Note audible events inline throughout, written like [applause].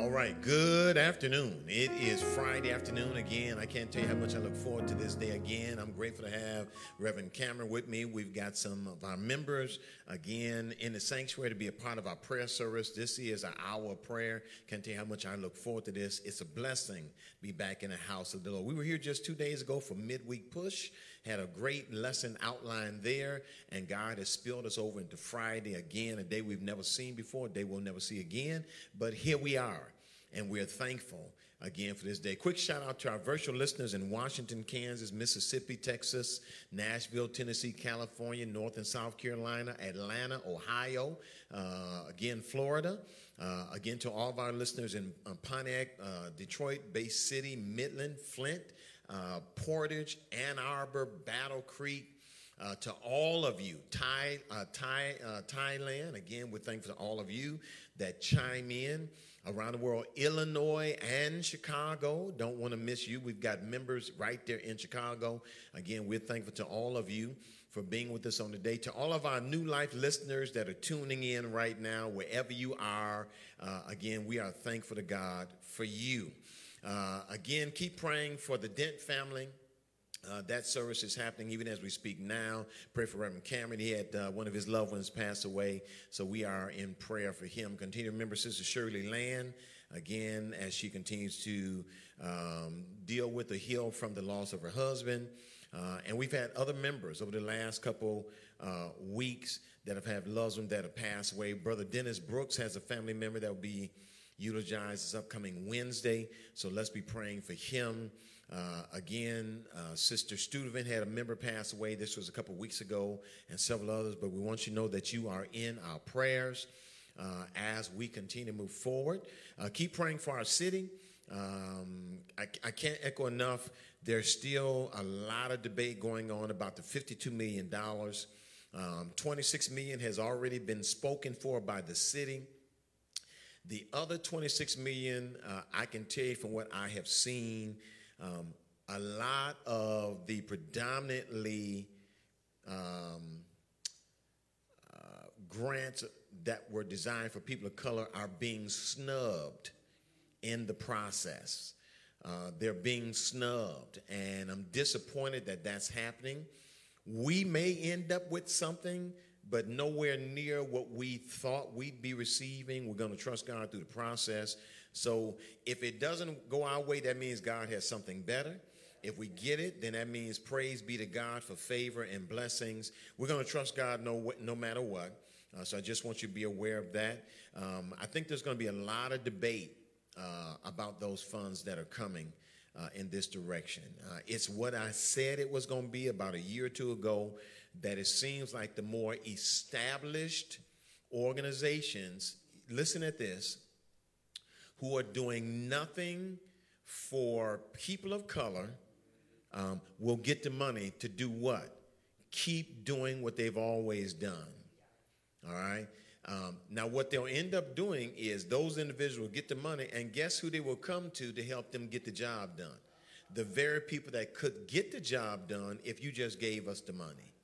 All right, good afternoon. It is Friday afternoon again. I can't tell you how much I look forward to this day again. I'm grateful to have Reverend Cameron with me. We've got some of our members again in the sanctuary to be a part of our prayer service. This is an hour of prayer. Can't tell you how much I look forward to this. It's a blessing to be back in the house of the Lord. We were here just two days ago for midweek push had a great lesson outlined there, and God has spilled us over into Friday again, a day we've never seen before, a day we'll never see again. But here we are, and we're thankful again for this day. Quick shout out to our virtual listeners in Washington, Kansas, Mississippi, Texas, Nashville, Tennessee, California, North and South Carolina, Atlanta, Ohio, uh, again, Florida. Uh, again, to all of our listeners in uh, Pontiac, uh, Detroit, Bay City, Midland, Flint, uh, Portage, Ann Arbor, Battle Creek, uh, to all of you, Thai, uh, Thai, uh, Thailand, again, we're thankful to all of you that chime in around the world, Illinois and Chicago. Don't want to miss you. We've got members right there in Chicago. Again, we're thankful to all of you for being with us on the day. To all of our new life listeners that are tuning in right now, wherever you are, uh, again, we are thankful to God for you. Uh, again, keep praying for the Dent family. Uh, that service is happening even as we speak now. Pray for Reverend Cameron. He had uh, one of his loved ones pass away, so we are in prayer for him. Continue to remember Sister Shirley Land again as she continues to um, deal with the heal from the loss of her husband. Uh, and we've had other members over the last couple uh, weeks that have had loved ones that have passed away. Brother Dennis Brooks has a family member that will be eulogized this upcoming Wednesday. So let's be praying for him. Uh, again, uh, Sister Studevant had a member pass away. This was a couple weeks ago, and several others. But we want you to know that you are in our prayers uh, as we continue to move forward. Uh, keep praying for our city. Um, I, I, can't echo enough. There's still a lot of debate going on about the $52 million. Um, 26 million has already been spoken for by the city. The other 26 million, uh, I can tell you from what I have seen, um, a lot of the predominantly um, uh, grants that were designed for people of color are being snubbed in the process. Uh, they're being snubbed, and I'm disappointed that that's happening. We may end up with something but nowhere near what we thought we'd be receiving. We're going to trust God through the process. So if it doesn't go our way, that means God has something better. If we get it, then that means praise be to God for favor and blessings. We're going to trust God no, no matter what. Uh, so I just want you to be aware of that. Um, I think there's going to be a lot of debate uh, about those funds that are coming uh, in this direction. Uh, it's what I said it was going to be about a year or two ago that it seems like the more established organizations, listen at this, who are doing nothing for people of color um, will get the money to do what? Keep doing what they've always done. All right? Um, now, what they'll end up doing is those individuals get the money, and guess who they will come to to help them get the job done? The very people that could get the job done if you just gave us the money.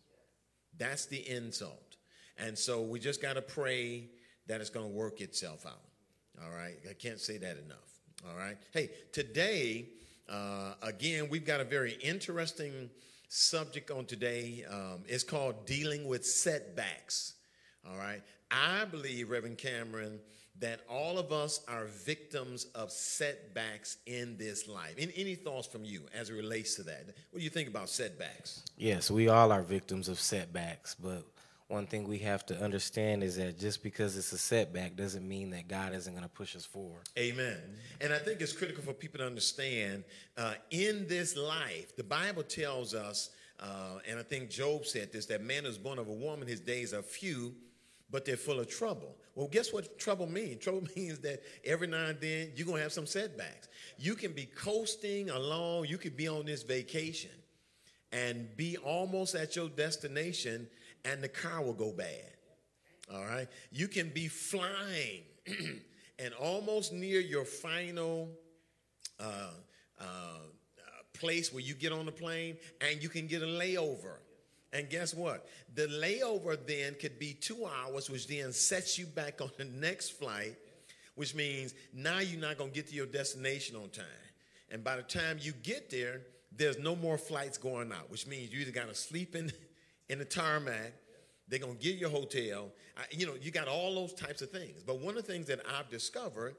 That's the insult. And so we just got to pray that it's going to work itself out. All right. I can't say that enough. All right. Hey, today, uh, again, we've got a very interesting subject on today. Um, it's called dealing with setbacks. All right. I believe, Reverend Cameron, that all of us are victims of setbacks in this life. Any, any, thoughts from you as it relates to that? What do you think about setbacks? Yes, we all are victims of setbacks, but one thing we have to understand is that just because it's a setback doesn't mean that God isn't going to push us forward. Amen. And I think it's critical for people to understand uh, in this life, the Bible tells us, uh, and I think Job said this, that man is born of a woman, his days are few but they're full of trouble. Well, guess what trouble means? [laughs] Trouble means that every now and then you're going to have some setbacks. You can be coasting along, you could be on this vacation, and be almost at your destination and the car will go bad. All right. You can be flying [clears throat] and almost near your final uh, uh, place where you get on the plane and you can get a layover. And guess what? The layover then could be two hours, which then sets you back on the next flight, which means now you're not going to get to your destination on time. And by the time you get there, there's no more flights going out, which means you either got to sleep in, [laughs] in the tarmac, they're going to get your hotel. I, you know, you got all those types of things. But one of the things that I've discovered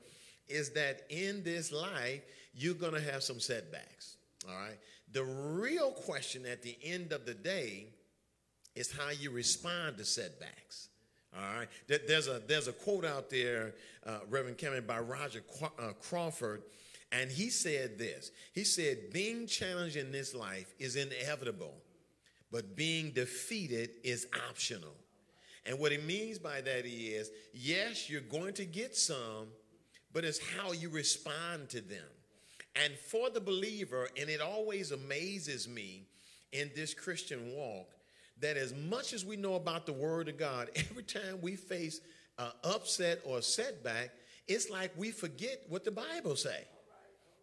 is that in this life, you're going to have some setbacks. All right. The real question at the end of the day is how you respond to setbacks. All right. There's a there's a quote out there, uh, Reverend Cameron, by Roger uh, Crawford, and he said this. He said, "Being challenged in this life is inevitable, but being defeated is optional." And what he means by that is, yes, you're going to get some, but it's how you respond to them. And for the believer, and it always amazes me in this Christian walk, that as much as we know about the Word of God, [laughs] every time we face an upset or a setback, it's like we forget what the Bible say.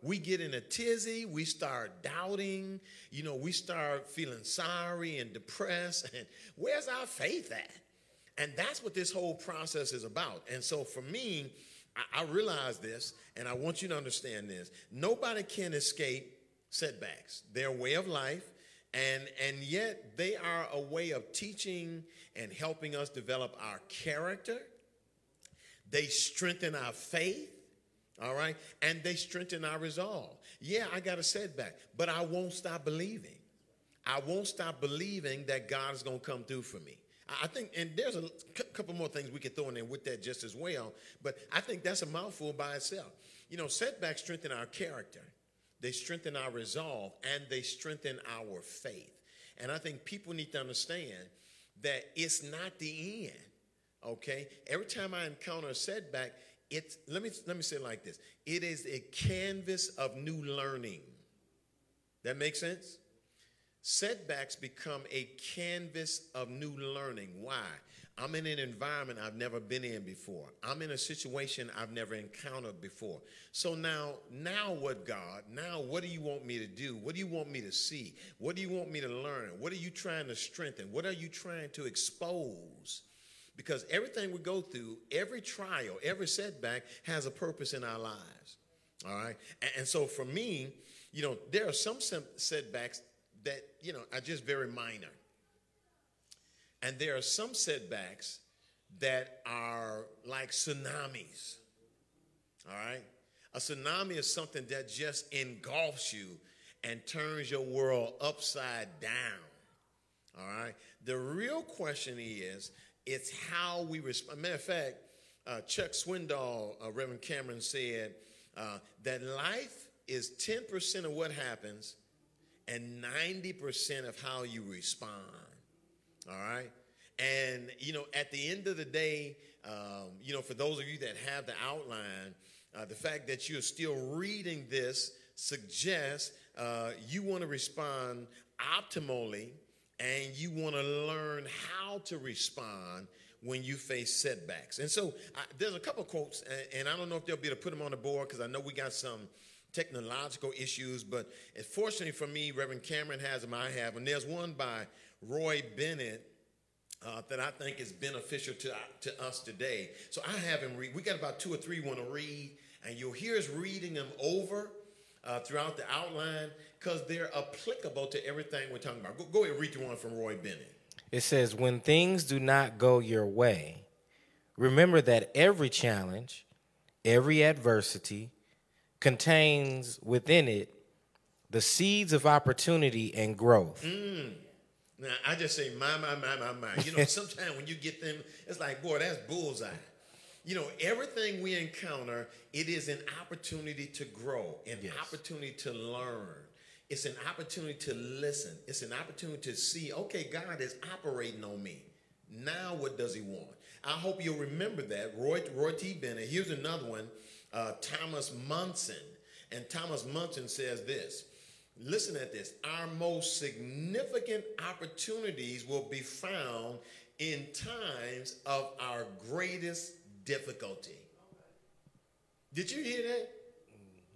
We get in a tizzy, we start doubting, you know, we start feeling sorry and depressed. And where's our faith at? And that's what this whole process is about. And so for me, I, I realize this, and I want you to understand this. Nobody can escape setbacks. They're way of life, and, and yet they are a way of teaching and helping us develop our character. They strengthen our faith, all right, and they strengthen our resolve. Yeah, I got a setback, but I won't stop believing. I won't stop believing that God is going to come through for me. I think, and there's a couple more things we could throw in there with that just as well, but I think that's a mouthful by itself. You know, setbacks strengthen our character, they strengthen our resolve, and they strengthen our faith. And I think people need to understand that it's not the end. Okay? Every time I encounter a setback, it's let me let me say it like this. It is a canvas of new learning. That makes sense? Setbacks become a canvas of new learning. Why? I'm in an environment I've never been in before. I'm in a situation I've never encountered before. So now, now what, God? Now, what do you want me to do? What do you want me to see? What do you want me to learn? What are you trying to strengthen? What are you trying to expose? Because everything we go through, every trial, every setback has a purpose in our lives. All right. And, and so for me, you know, there are some setbacks that, you know, are just very minor. And there are some setbacks that are like tsunamis. All right? A tsunami is something that just engulfs you and turns your world upside down. All right? The real question is, it's how we respond. Matter of fact, uh, Chuck Swindoll, uh, Reverend Cameron said uh, that life is 10% of what happens and 90% of how you respond. All right? And, you know, at the end of the day, um, you know, for those of you that have the outline, uh, the fact that you're still reading this suggests uh, you want to respond optimally and you want to learn how to respond when you face setbacks. And so uh, there's a couple quotes, and, and, I don't know if they'll be able to put them on the board because I know we got some technological issues, but fortunately for me, Reverend Cameron has them, I have, and there's one by Roy Bennett uh, that I think is beneficial to, to us today. So I have him read. We got about two or three want to read, and you'll hear us reading them over uh, throughout the outline because they're applicable to everything we're talking about. Go, go ahead and read the one from Roy Bennett. It says, When things do not go your way, remember that every challenge, every adversity, contains within it the seeds of opportunity and growth. Mm. Now, I just say, my, my, my, my, my. You know, [laughs] sometimes when you get them, it's like, boy, that's bullseye. You know, everything we encounter, it is an opportunity to grow, an yes. opportunity to learn. It's an opportunity to listen. It's an opportunity to see, okay, God is operating on me. Now, what does He want? I hope you'll remember that. Roy, Roy T. Bennett. Here's another one uh, Thomas Monson. And Thomas Monson says this Listen at this. Our most significant opportunities will be found in times of our greatest difficulty. Did you hear that?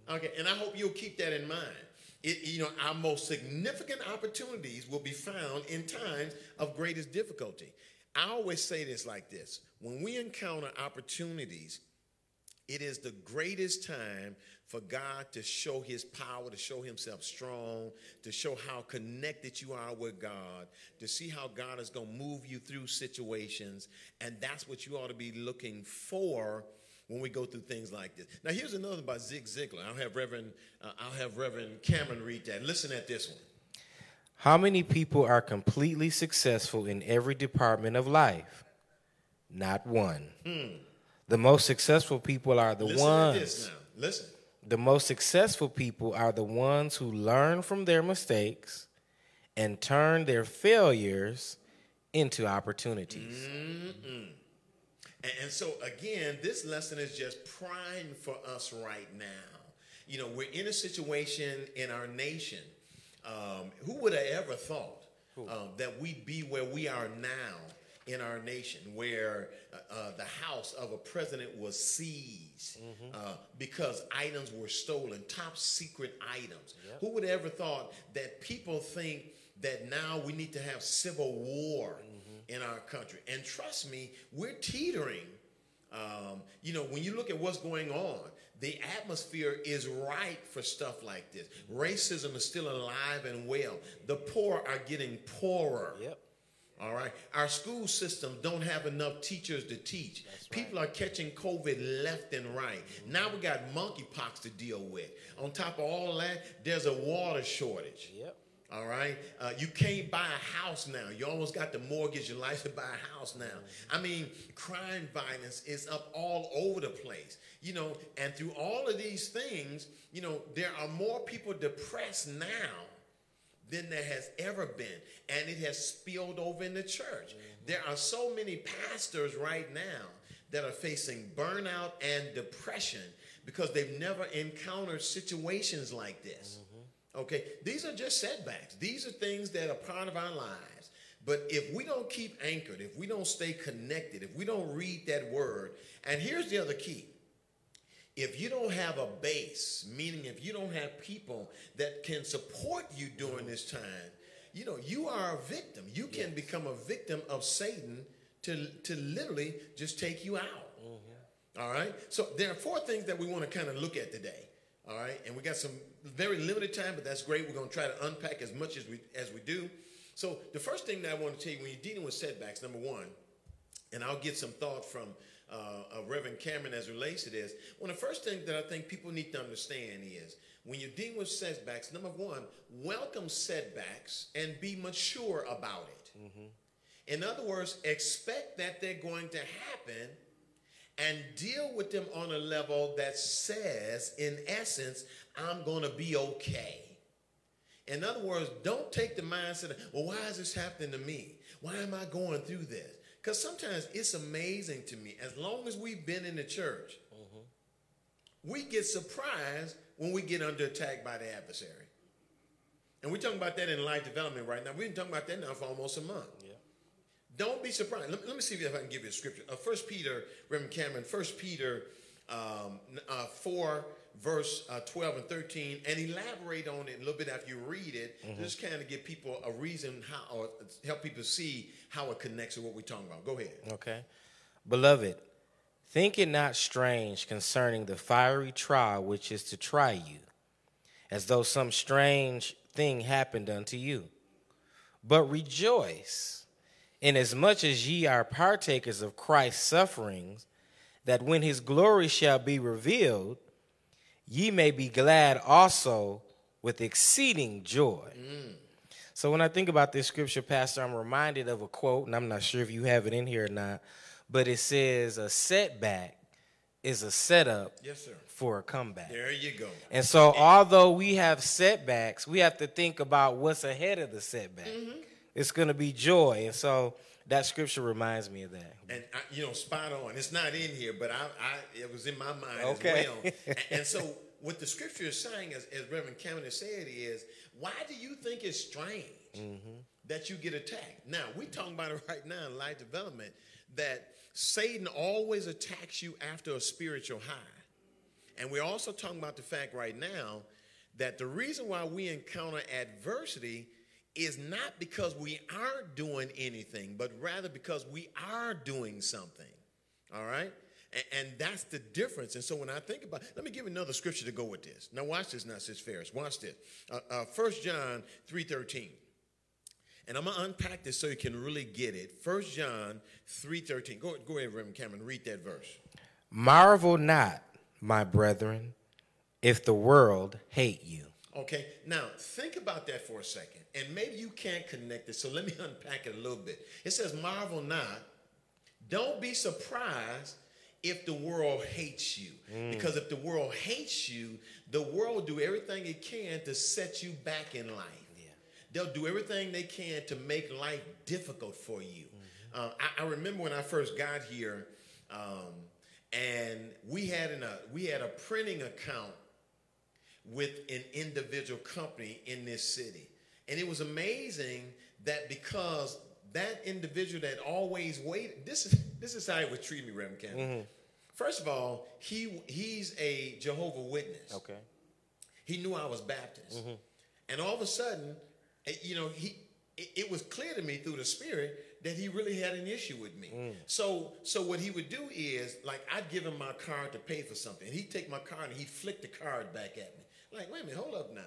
Mm-hmm. Okay, and I hope you'll keep that in mind. It, you know, our most significant opportunities will be found in times of greatest difficulty. I always say this like this when we encounter opportunities, it is the greatest time for God to show his power, to show himself strong, to show how connected you are with God, to see how God is going to move you through situations. And that's what you ought to be looking for when we go through things like this. Now, here's another by Zig Ziglar. I'll have Reverend, uh, I'll have Reverend Cameron read that. Listen at this one. How many people are completely successful in every department of life? Not one. Hmm. The most successful people are the Listen ones. at this now. Listen. The most successful people are the ones who learn from their mistakes and turn their failures into opportunities. Mm-mm. And, and so, again, this lesson is just prime for us right now. You know, we're in a situation in our nation. Um, who would have ever thought um, that we'd be where we are now in our nation, where uh, uh, the house of a president was seized mm-hmm. uh, because items were stolen, top secret items? Yep. Who would have ever thought that people think that now we need to have civil war? Mm-hmm in our country. And trust me, we're teetering. Um, you know, when you look at what's going on, the atmosphere is ripe for stuff like this. Racism is still alive and well. The poor are getting poorer. Yep. All right. Our school system don't have enough teachers to teach. Right. People are catching COVID left and right. Mm-hmm. Now we got monkeypox to deal with. On top of all that, there's a water shortage. Yep. All right. Uh, you can't buy a house now. You almost got the mortgage your life to buy a house now. I mean, crime violence is up all over the place. You know, and through all of these things, you know, there are more people depressed now than there has ever been. And it has spilled over in the church. Mm-hmm. There are so many pastors right now that are facing burnout and depression because they've never encountered situations like this. Mm-hmm. Okay, these are just setbacks. These are things that are part of our lives. But if we don't keep anchored, if we don't stay connected, if we don't read that word, and here's the other key if you don't have a base, meaning if you don't have people that can support you during this time, you know, you are a victim. You can yes. become a victim of Satan to, to literally just take you out. Mm-hmm. All right? So there are four things that we want to kind of look at today. All right, and we got some very limited time, but that's great. We're going to try to unpack as much as we as we do. So the first thing that I want to tell you when you're dealing with setbacks, number one, and I'll get some thought from uh, Reverend Cameron as relates to this. One of the first things that I think people need to understand is when you're dealing with setbacks, number one, welcome setbacks and be mature about it. Mm-hmm. In other words, expect that they're going to happen and deal with them on a level that says, in essence, I'm going to be okay. In other words, don't take the mindset of, well, why is this happening to me? Why am I going through this? Because sometimes it's amazing to me, as long as we've been in the church, mm-hmm. we get surprised when we get under attack by the adversary. And we're talking about that in life development right now. We've been talking about that now for almost a month. Yeah. Don't be surprised. Let, let, me see if I can give you a scripture. Uh, First Peter, Reverend Cameron, First Peter um, uh, 4, verse uh, 12 and 13, and elaborate on it a little bit after you read it. Mm-hmm. Just kind of give people a reason how, or help people see how it connects to what we're talking about. Go ahead. Okay. Beloved, think it not strange concerning the fiery trial which is to try you, as though some strange thing happened unto you. But rejoice inasmuch as ye are partakers of Christ's sufferings, that when his glory shall be revealed, ye may be glad also with exceeding joy. Mm. So when I think about this scripture, Pastor, I'm reminded of a quote, and I'm not sure if you have it in here or not, but it says, A setback is a setup yes, sir. for a comeback. There you go. And so, although we have setbacks, we have to think about what's ahead of the setback. Mm-hmm it's going to be joy. And so that scripture reminds me of that. And I, you know, spot on. It's not in here, but I, I it was in my mind okay. as well. and, and so what the scripture is saying, as, as Reverend Cameron said, is why do you think it's strange mm-hmm. that you get attacked? Now, we're talking about it [laughs] right now in life development that Satan always attacks you after a spiritual high. And we're also talking about the fact right now that the reason why we encounter adversity is not because we aren't doing anything, but rather because we are doing something. All right? And, and that's the difference. And so when I think about, let me give another scripture to go with this. Now watch this, now, Sis Ferris. Watch this. Uh, uh, 1 John 3.13. And I'm gonna unpack this so you can really get it. 1 John 3.13. Go, go ahead, Reverend Cameron, read that verse. Marvel not, my brethren, if the world hate you. Okay, now think about that for a second, and maybe you can't connect it, so let me [laughs] unpack it a little bit. It says, Marvel not, don't be surprised if the world hates you. Because if the world hates you, the world will do everything it can to set you back in life. They'll do everything they can to make life difficult for you. Uh, I, I remember when I first got here, um, and we had an, a we had a printing account with an individual company in this city. And it was amazing that because that individual that always waited, this is this is how he would treat me, Reverend Cameron. Mm-hmm. First of all, he he's a Jehovah Witness. Okay. He knew I was Baptist. Mm-hmm. And all of a sudden, eh, you know, he it, it was clear to me through the spirit that he really had an issue with me. Mm. So so what he would do is like I'd give him my card to pay for something. He'd take my card and he'd flick the card back at me. Like, wait a minute, hold up now.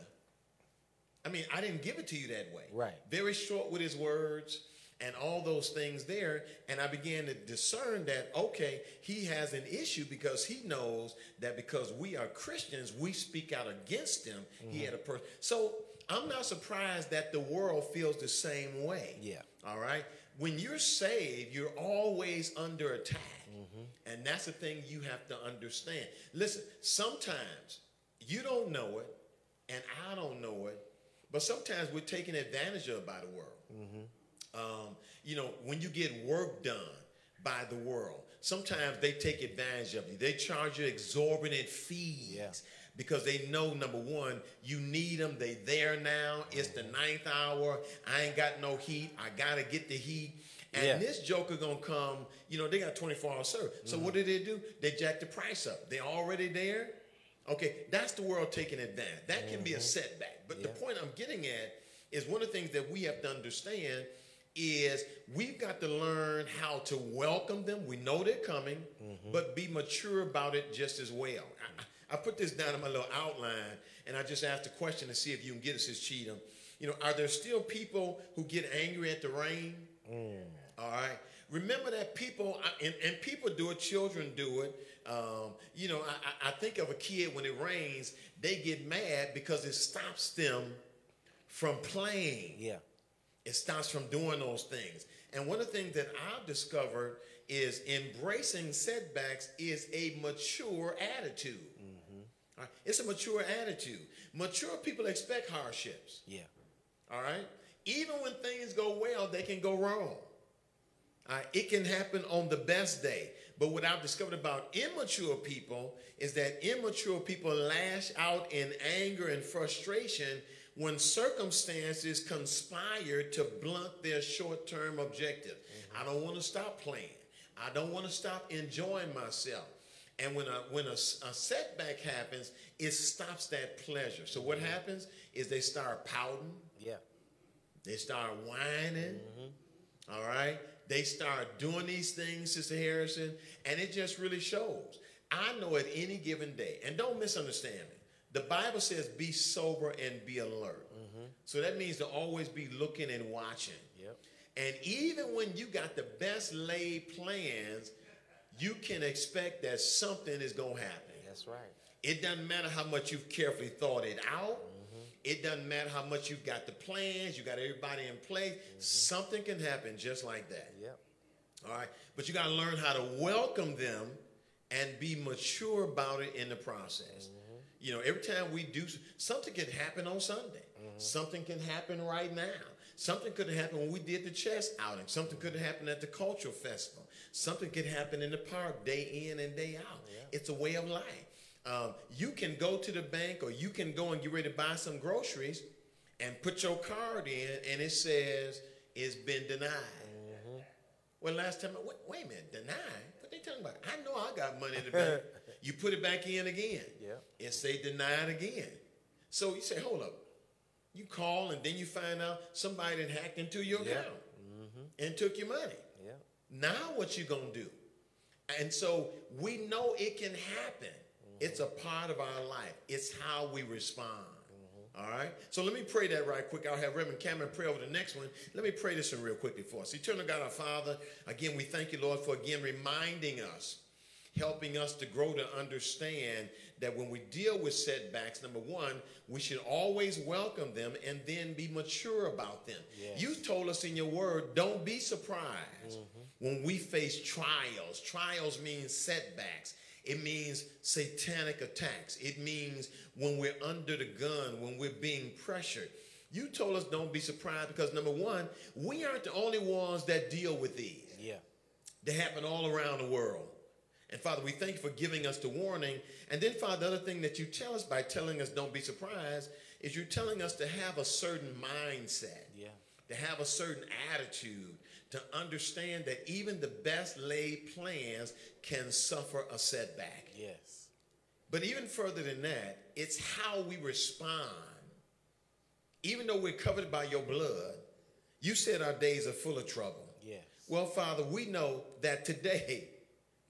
I mean, I didn't give it to you that way. Right. Very short with his words and all those things there. And I began to discern that, okay, he has an issue because he knows that because we are Christians, we speak out against him. He mm-hmm. had a person. So I'm not surprised that the world feels the same way. Yeah. All right. When you're saved, you're always under attack. Mm-hmm. And that's the thing you have to understand. Listen, sometimes you don't know it, and I don't know it, but sometimes we're taken advantage of by the world. Mm-hmm. Um, you know, when you get work done by the world, sometimes they take advantage of you. They charge you exorbitant fees Yeah. because they know number one, you need them. They there now. It's the mm-hmm. ninth hour. I ain't got no heat. I gotta get the heat. And Yeah. this joker gonna come. You know, they got 24 hour service. So mm-hmm. what do they do? They jack the price up. They're already there. Okay, that's the world taking advantage. That can be a mm-hmm. setback. But the point I'm getting at is one of the things that we have to understand is we've got to learn how to welcome them. We know they're coming, mm-hmm. but be mature about it just as well. I, I put this down in my little outline, and I just asked a question to see if you can get us as Cheatham. You know, are there still people who get angry at the rain? Mm. All right. Remember that people, and, and people do it, children do it. Um, you know, I, I- think of a kid when it rains, they get mad because it stops them from playing. Yeah. It stops from doing those things. And one of the things that I've discovered is embracing setbacks is a mature attitude. All right? It's a mature attitude. Mature people expect hardships. Yeah. All right. Even when things go well, they can go wrong. Right? It can happen on the best day. But what I've discovered about immature people is that immature people lash out in anger and frustration when circumstances conspire to blunt their short term objective. Mm-hmm. I don't want to stop playing. I don't want to stop enjoying myself. And when a when a, a setback happens, it stops that pleasure. So what mm-hmm. happens is they start pouting, Yeah. they start whining. Mm-hmm. All right. They start doing these things, Sister Harrison, and it just really shows. I know at any given day, and don't misunderstand me. The Bible says be sober and be alert. Mm-hmm. So that means to always be looking and watching. Yep. And even when you got the best laid plans, you can expect that something is going to happen. That's right. It doesn't matter how much you've carefully thought it out. It doesn't matter how much you've got the plans, you got everybody in place. Mm-hmm. Something can happen just like that. Yep. All right. But you got to learn how to welcome them and be mature about it in the process. Mm-hmm. You know, every time we do something can happen on Sunday. Mm-hmm. Something can happen right now. Something could have happened when we did the chess outing. Something could have happened at the cultural festival. Something could happen in the park day in and day out. It's a way of life. Um, you can go to the bank or you can go and get ready to buy some groceries and put your card in and it says it's been denied. Mm-hmm. Well, last time, I, wait, wait a minute, denied? What they talking about? I know I got money in the bank. [laughs] you put it back in again. Yeah. It say denied again. So you say, hold up. You call and then you find out somebody had hacked into your Yeah. account and took your money. Yeah. Now what you gonna do? And so we know it can happen. It's a part of our life. It's how we respond. Mm-hmm. All right. So let me pray that right quick. I'll have Reverend Cameron pray over the next one. Let me pray this one real quickly for us. Eternal God, our Father, again, we thank you, Lord, for again reminding us, helping us to grow to understand that when we deal with setbacks, number one, we should always welcome them and then be mature about them. Yes. You told us in your word, don't be surprised mm-hmm. when we face trials. Trials mean setbacks. It means satanic attacks. It means when we're under the gun, when we're being pressured. You told us don't be surprised because number one, we aren't the only ones that deal with these. Yeah. They happen all around the world. And Father, we thank you for giving us the warning. And then, Father, the other thing that you tell us by telling us don't be surprised is you're telling us to have a certain mindset Yeah. to have a certain attitude, to understand that even the best laid plans can suffer a setback. Yes. But even further than that, it's how we respond. Even though we're covered by your blood, you said our days are full of trouble. Yes. Well, Father, we know that today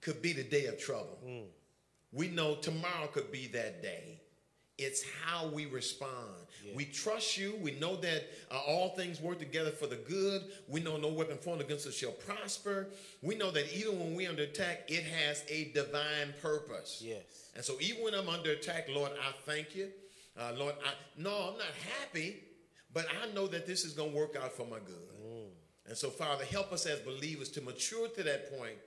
could be the day of trouble. Hmm. We know tomorrow could be that day. It's how we respond. Yeah. We trust you. We know that uh, all things work together for the good. We know no weapon formed against us shall prosper. We know that even when we're under attack, it has a divine purpose. Yes. And so even when I'm under attack, Lord, I thank you. Uh, Lord, I, no, I'm not happy, but I know that this is going to work out for my good. And so, Father, help us as believers to mature to that point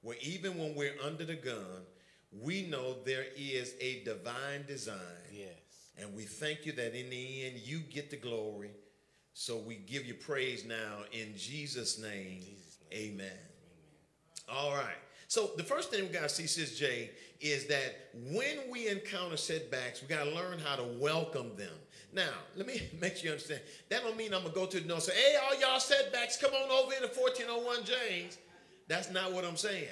where even when we're under the gun, we know there is a divine design. And we thank you that in the end you get the glory. So we give you praise now in Jesus' name. Amen. All right. So the first thing we got to see, Sis Jay, is that when we encounter setbacks, we got to learn how to welcome them. Now, let me [laughs] make sure you understand. That don't mean I'm gonna go to the door and say, "Hey, all y'all setbacks, come on over here to 1401 James." That's not what I'm saying.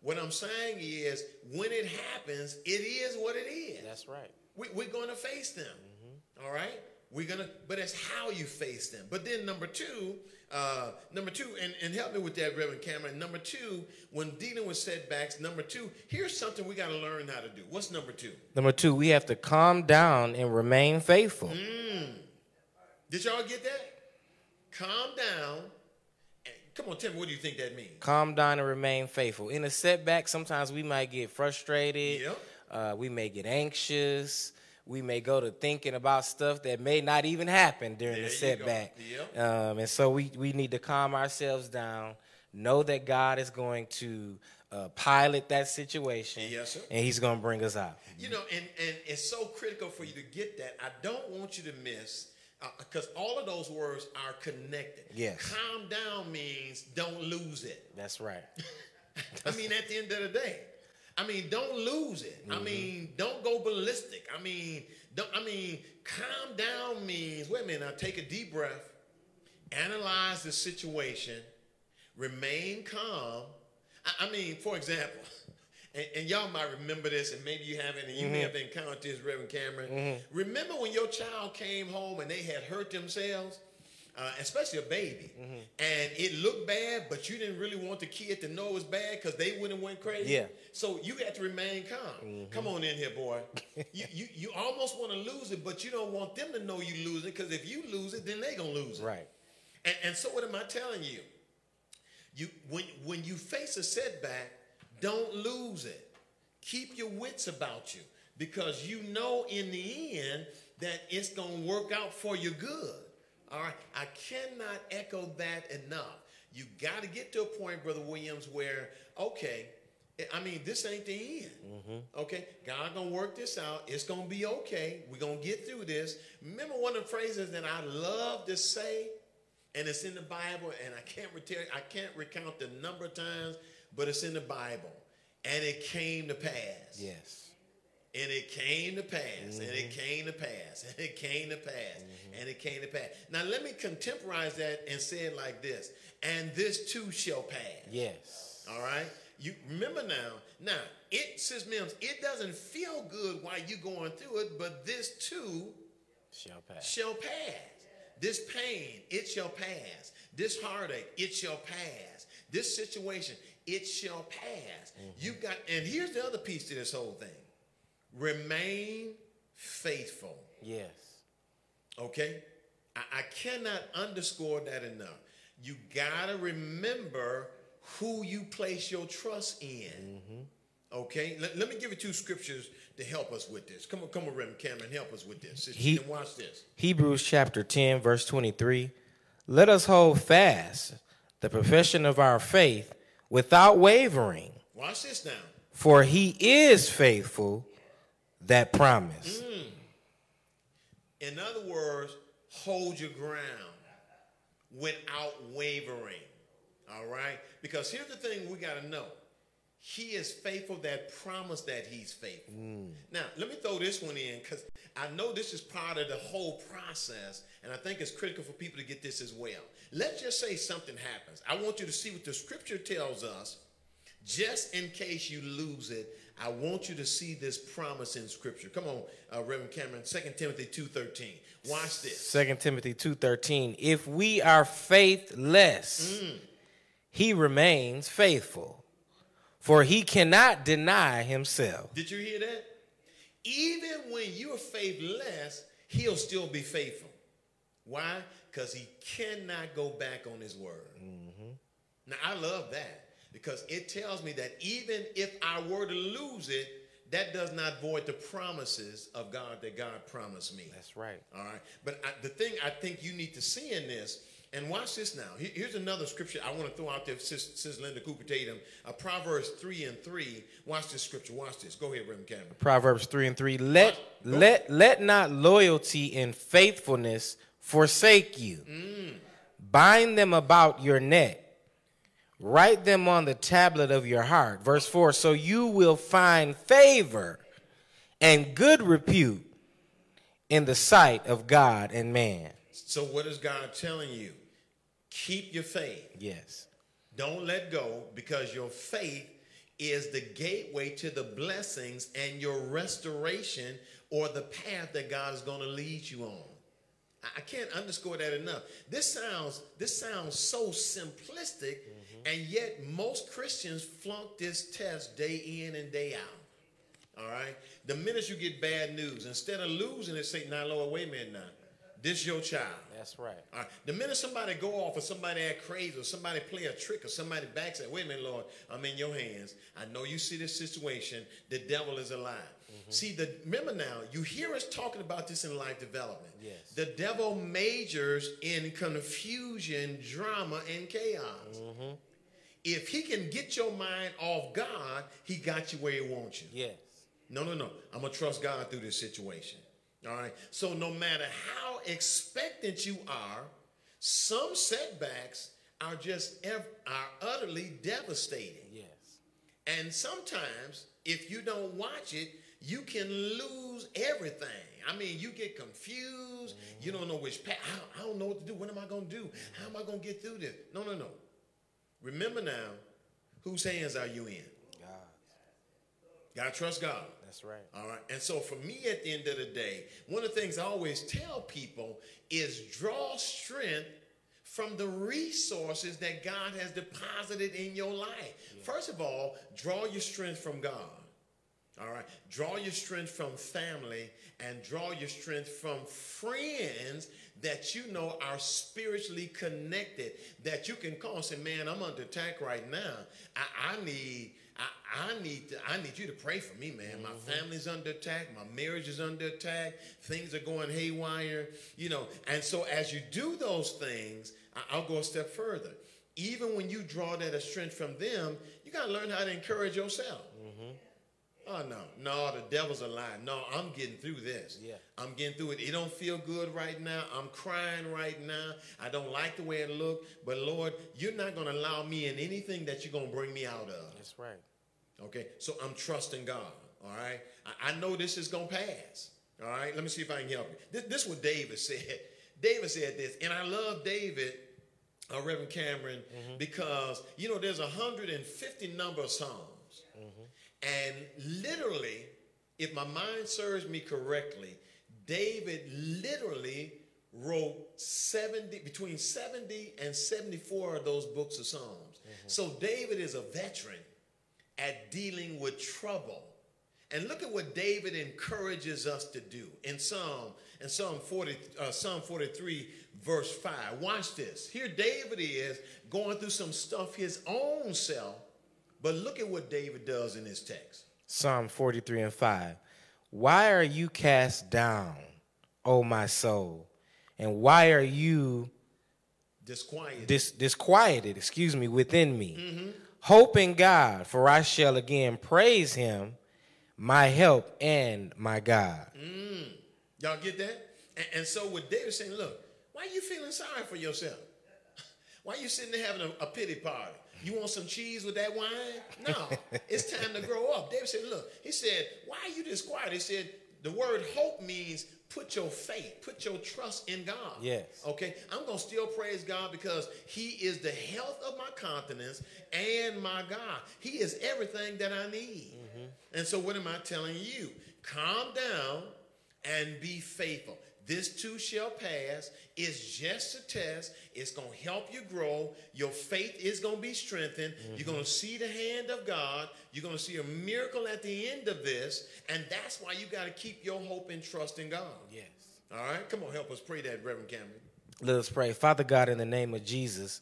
What I'm saying is, when it happens, it is what it is. That's right. We, we're going to face them. All right? We're going to, but it's how you face them. But then number two, uh, number two, and, and help me with that, Reverend Cameron. Number two, when dealing with setbacks, number two, here's something we got to learn how to do. What's number two? Number two, we have to calm down and remain faithful. Did y'all get that? Calm down. Come on, tell me, what do you think that means? Calm down and remain faithful. In a setback, sometimes we might get frustrated. Yep. Uh, we may get anxious. We may go to thinking about stuff that may not even happen during There the setback. Yep. Um, and so we, we need to calm ourselves down, know that God is going to uh, pilot that situation. Yes, sir. And He's going to bring us out. You know, and, and it's so critical for you to get that. I don't want you to miss, because all of those words are connected. Yes. Calm down means don't lose it. That's right. [laughs] I mean, at the end of the day, I mean, don't lose it. I mm-hmm. mean, don't go ballistic. I mean, don't. I mean, calm down means wait a minute. Now take a deep breath, analyze the situation, remain calm. I, I mean, for example, [laughs] and, and y'all might remember this, and maybe you haven't, and you may mm-hmm. have encountered this, Reverend Cameron. Mm-hmm. Remember when your child came home and they had hurt themselves? Uh, especially a baby, and it looked bad, but you didn't really want the kid to know it was bad because they wouldn't went crazy. Yeah. So you had to remain calm. Come on in here, boy. [laughs] you, you you almost want to lose it, but you don't want them to know you lose it because if you lose it, then they gonna lose it. Right. And, and so what am I telling you? You when when you face a setback, don't lose it. Keep your wits about you because you know in the end that it's gonna work out for your good. All right. I cannot echo that enough. You got to get to a point, Brother Williams, where okay, I mean this ain't the end. Mm-hmm. Okay, God gonna work this out. It's gonna be okay. We're gonna get through this. Remember one of the phrases that I love to say and it's in the Bible, and I can't retell, I can't recount the number of times, but it's in the Bible, and it came to pass. Yes. And it mm-hmm. came to pass, and it came to pass, and it came to pass, and it came to pass. Now, let me contemporize that and say it like this and this too shall pass. Yes. All right? You remember now, now, it says Mims, it doesn't feel good while you're going through it, but this too Shall pass. shall pass. This pain, it shall pass. This heartache, it shall pass. This situation, it shall pass. You mm-hmm. got, and here's the other piece to this whole thing remain faithful. Yes. Okay? I, I cannot underscore that enough. You gotta remember who you place your trust in. Mm-hmm. Okay? Let, let me give you two scriptures to help us with this. Come on, come on, Reverend Cameron, help us with this. He- watch this. Hebrews chapter 10, verse 23. Let us hold fast the profession of our faith without wavering, Watch this now. for he is faithful that promise. Mm. In other words, hold your ground without wavering. All right? Because here's the thing we got to know He is faithful that promise that He's faithful. Mm. Now, let me throw this one in because I know this is part of the whole process, and I think it's critical for people to get this as well. Let's just say something happens. I want you to see what the scripture tells us. Just in case you lose it, I want you to see this promise in Scripture. Come on, uh, Reverend Cameron, 2 Timothy 2.13. Watch this. 2 Timothy 2:13 If we are faithless he remains faithful for he cannot deny himself Did you hear that? Even when you're faithless, he'll still be faithful. Why? Because he cannot go back on his word. Now, I love that because it tells me that even if I were to lose it, that does not void the promises of God that God promised me. That's right All right. But I, the thing I think you need to see in this, and watch this now. Here's another scripture I want to throw out there, Sis, Sis Linda Cooper Tatum. Uh, Proverbs 3 and 3. Watch this scripture. Watch this. Go ahead, Reverend Cameron. Proverbs 3 and 3 let let let not loyalty and faithfulness forsake you bind them about your neck write them on the tablet of your heart verse 4 so you will find favor and good repute in the sight of God and man So, what is God telling you? Keep your faith. yes Don't let go because your faith is the gateway to the blessings and your restoration or the path that God is going to lead you on. I- can't underscore that enough. This sounds this sounds so simplistic, and yet most Christians flunk this test day in and day out. All right. The minute you get bad news, instead of losing it, say, "Now, Lord, wait a minute now. This your child." that's right All right. The minute somebody go off or somebody act crazy or somebody play a trick or somebody backs at, wait a minute, Lord, I'm in your hands. I know you see this situation. The devil is alive. Mm-hmm. See, the remember now, you hear us talking about this in life development. Yes. The devil majors in confusion, drama, and chaos. Mm-hmm. If he can get your mind off God, he got you where he wants you. yes No, no, no. I'm going to trust God through this situation. All right. So, no matter how expectant you are, some setbacks are just ev- are utterly devastating. yes And sometimes, if you don't watch it, you can lose everything. I mean, you get confused. You mm-hmm. don't know which path. I, I don't know what to do. What am I going to do? How am I going to get through this? No, no, no. Remember now, whose hands are you in? God Got to trust God. that's right All right. And so for me at the end of the day, one of the things I always tell people is draw strength from the resources that God has deposited in your life. First of all, draw your strength from God. All right. Draw your strength from family and draw your strength from friends that you know are spiritually connected that you can call and say, man, I'm under attack right now. I, I need I, I need to, I need you to pray for me, man. My mm-hmm. family's under attack. My marriage is under attack. Things are going haywire, you know. And so as you do those things, I, I'll go a step further. Even when you draw that strength from them, you got to learn how to encourage yourself. Oh no, no, the devil's a lie. No, I'm getting through this. Yeah. I'm getting through it. It don't feel good right now. I'm crying right now. I don't like the way it looked. But Lord, you're not going to allow me in anything that you're going to bring me out of. that's right Okay, so I'm trusting God. All right, I, I know this is gonna pass. All right, let me see if I can help you. This, this is what David [laughs] said. David said this, and I love David, uh, Reverend Cameron, because you know there's 150 number of psalms, and literally, if my mind serves me correctly, David literally wrote 70 between 70 and 74 of those books of psalms. So David is a veteran at dealing with trouble. And look at what David encourages us to do in Psalm in Psalm 40 uh, Psalm 43 verse 5. Watch this. Here David is going through some stuff his own self, but look at what David does in his text. Psalm 43 and 5. Why are you cast down, O my soul? And why are you Disquiet. dis- disquieted, excuse me, within me? Mm-hmm. Hope in God, for I shall again praise him, my help and my God. Mm. Y'all get that? And, and so what David's saying, look, why are you feeling sorry for yourself? [laughs] Why are you sitting there having a, a pity party? You want some cheese with that wine? No, [laughs] it's time to grow up. David said, look, he said, why are you disquiet? He said, the word hope means put your faith, put your trust in God. Yes. Okay, I'm going to still praise God because He is the health of my countenance and my God. He is everything that I need. Mm-hmm. And so, what am I telling you? Calm down and be faithful. This too shall pass. It's just a test. It's going to help you grow. Your faith is going to be strengthened. Mm-hmm. You're going to see the hand of God. You're going to see a miracle at the end of this. And that's why you got to keep your hope and trust in God. Yes. All right, come on, help us pray that, Reverend Cameron. Let us pray. Father God, in the name of Jesus,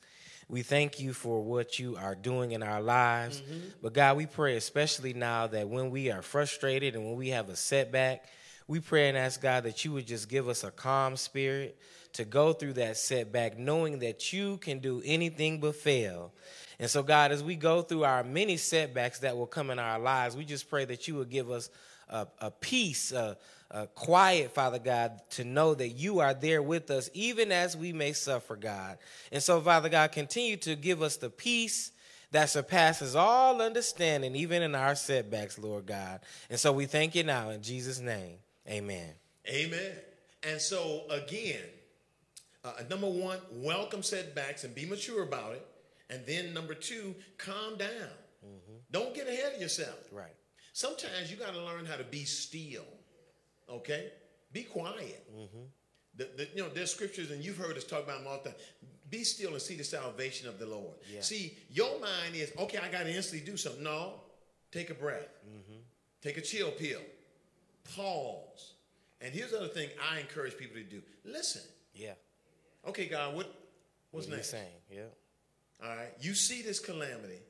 we thank you for what you are doing in our lives. Mm-hmm. But God, we pray especially now that when we are frustrated and when we have a setback, we pray and ask God that you would just give us a calm spirit to go through that setback, knowing that you can do anything but fail. And so, God, as we go through our many setbacks that will come in our lives, we just pray that you would give us a, a peace, a, a quiet, Father God, to know that you are there with us, even as we may suffer, God. And so, Father God, continue to give us the peace that surpasses all understanding, even in our setbacks, Lord God. And so we thank you now in Jesus' name. Amen. Amen. And so, again, uh, number one, welcome setbacks and be mature about it. And then number two, calm down. Mm-hmm. Don't get ahead of yourself. Right. Sometimes you got to learn how to be still. Okay? Be quiet. Mm-hmm. The, the, you know, there's scriptures, and you've heard us talk about them all the time. Be still and see the salvation of the Lord. Yeah. See, your mind is, okay, I got to instantly do something. No, take a breath. Mm-hmm. Take a chill pill. Pause. And here's the other thing I encourage people to do. Listen. Yeah. Okay, God, what what's What next? saying? Yeah. All right. You see this calamity.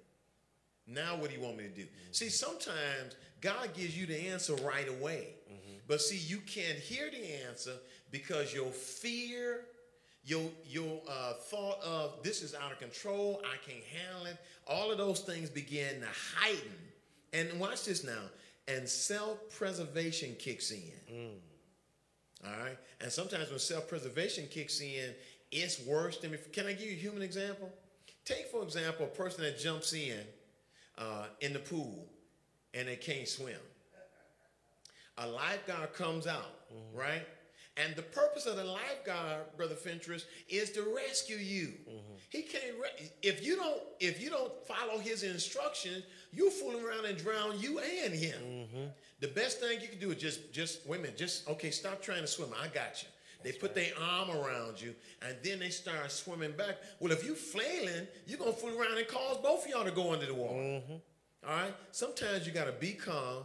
Now what do you want me to do? See, sometimes God gives you the answer right away. But see, you can't hear the answer because your fear, your your uh, thought of this is out of control, I can't handle it, all of those things begin to heighten. And watch this now. And self-preservation kicks in. Mm. All right. And sometimes when self-preservation kicks in, it's worse than. Can I give you a human example? Take for example a person that jumps in uh, in the pool and they can't swim. A lifeguard comes out, mm-hmm. right? And the purpose of the lifeguard, brother Fentress, is to rescue you. Mm-hmm. He can't. Re- if you don't, if you don't follow his instructions, you fooling around and drown you and him. Mm-hmm. The best thing you can do is just, just wait a minute, just okay. Stop trying to swim. I got you. They put their arm around you, and then they start swimming back. Well, if you flailing, you're gonna fool around and cause both of y'all to go under the water. Mm-hmm. All right. Sometimes you gotta be calm.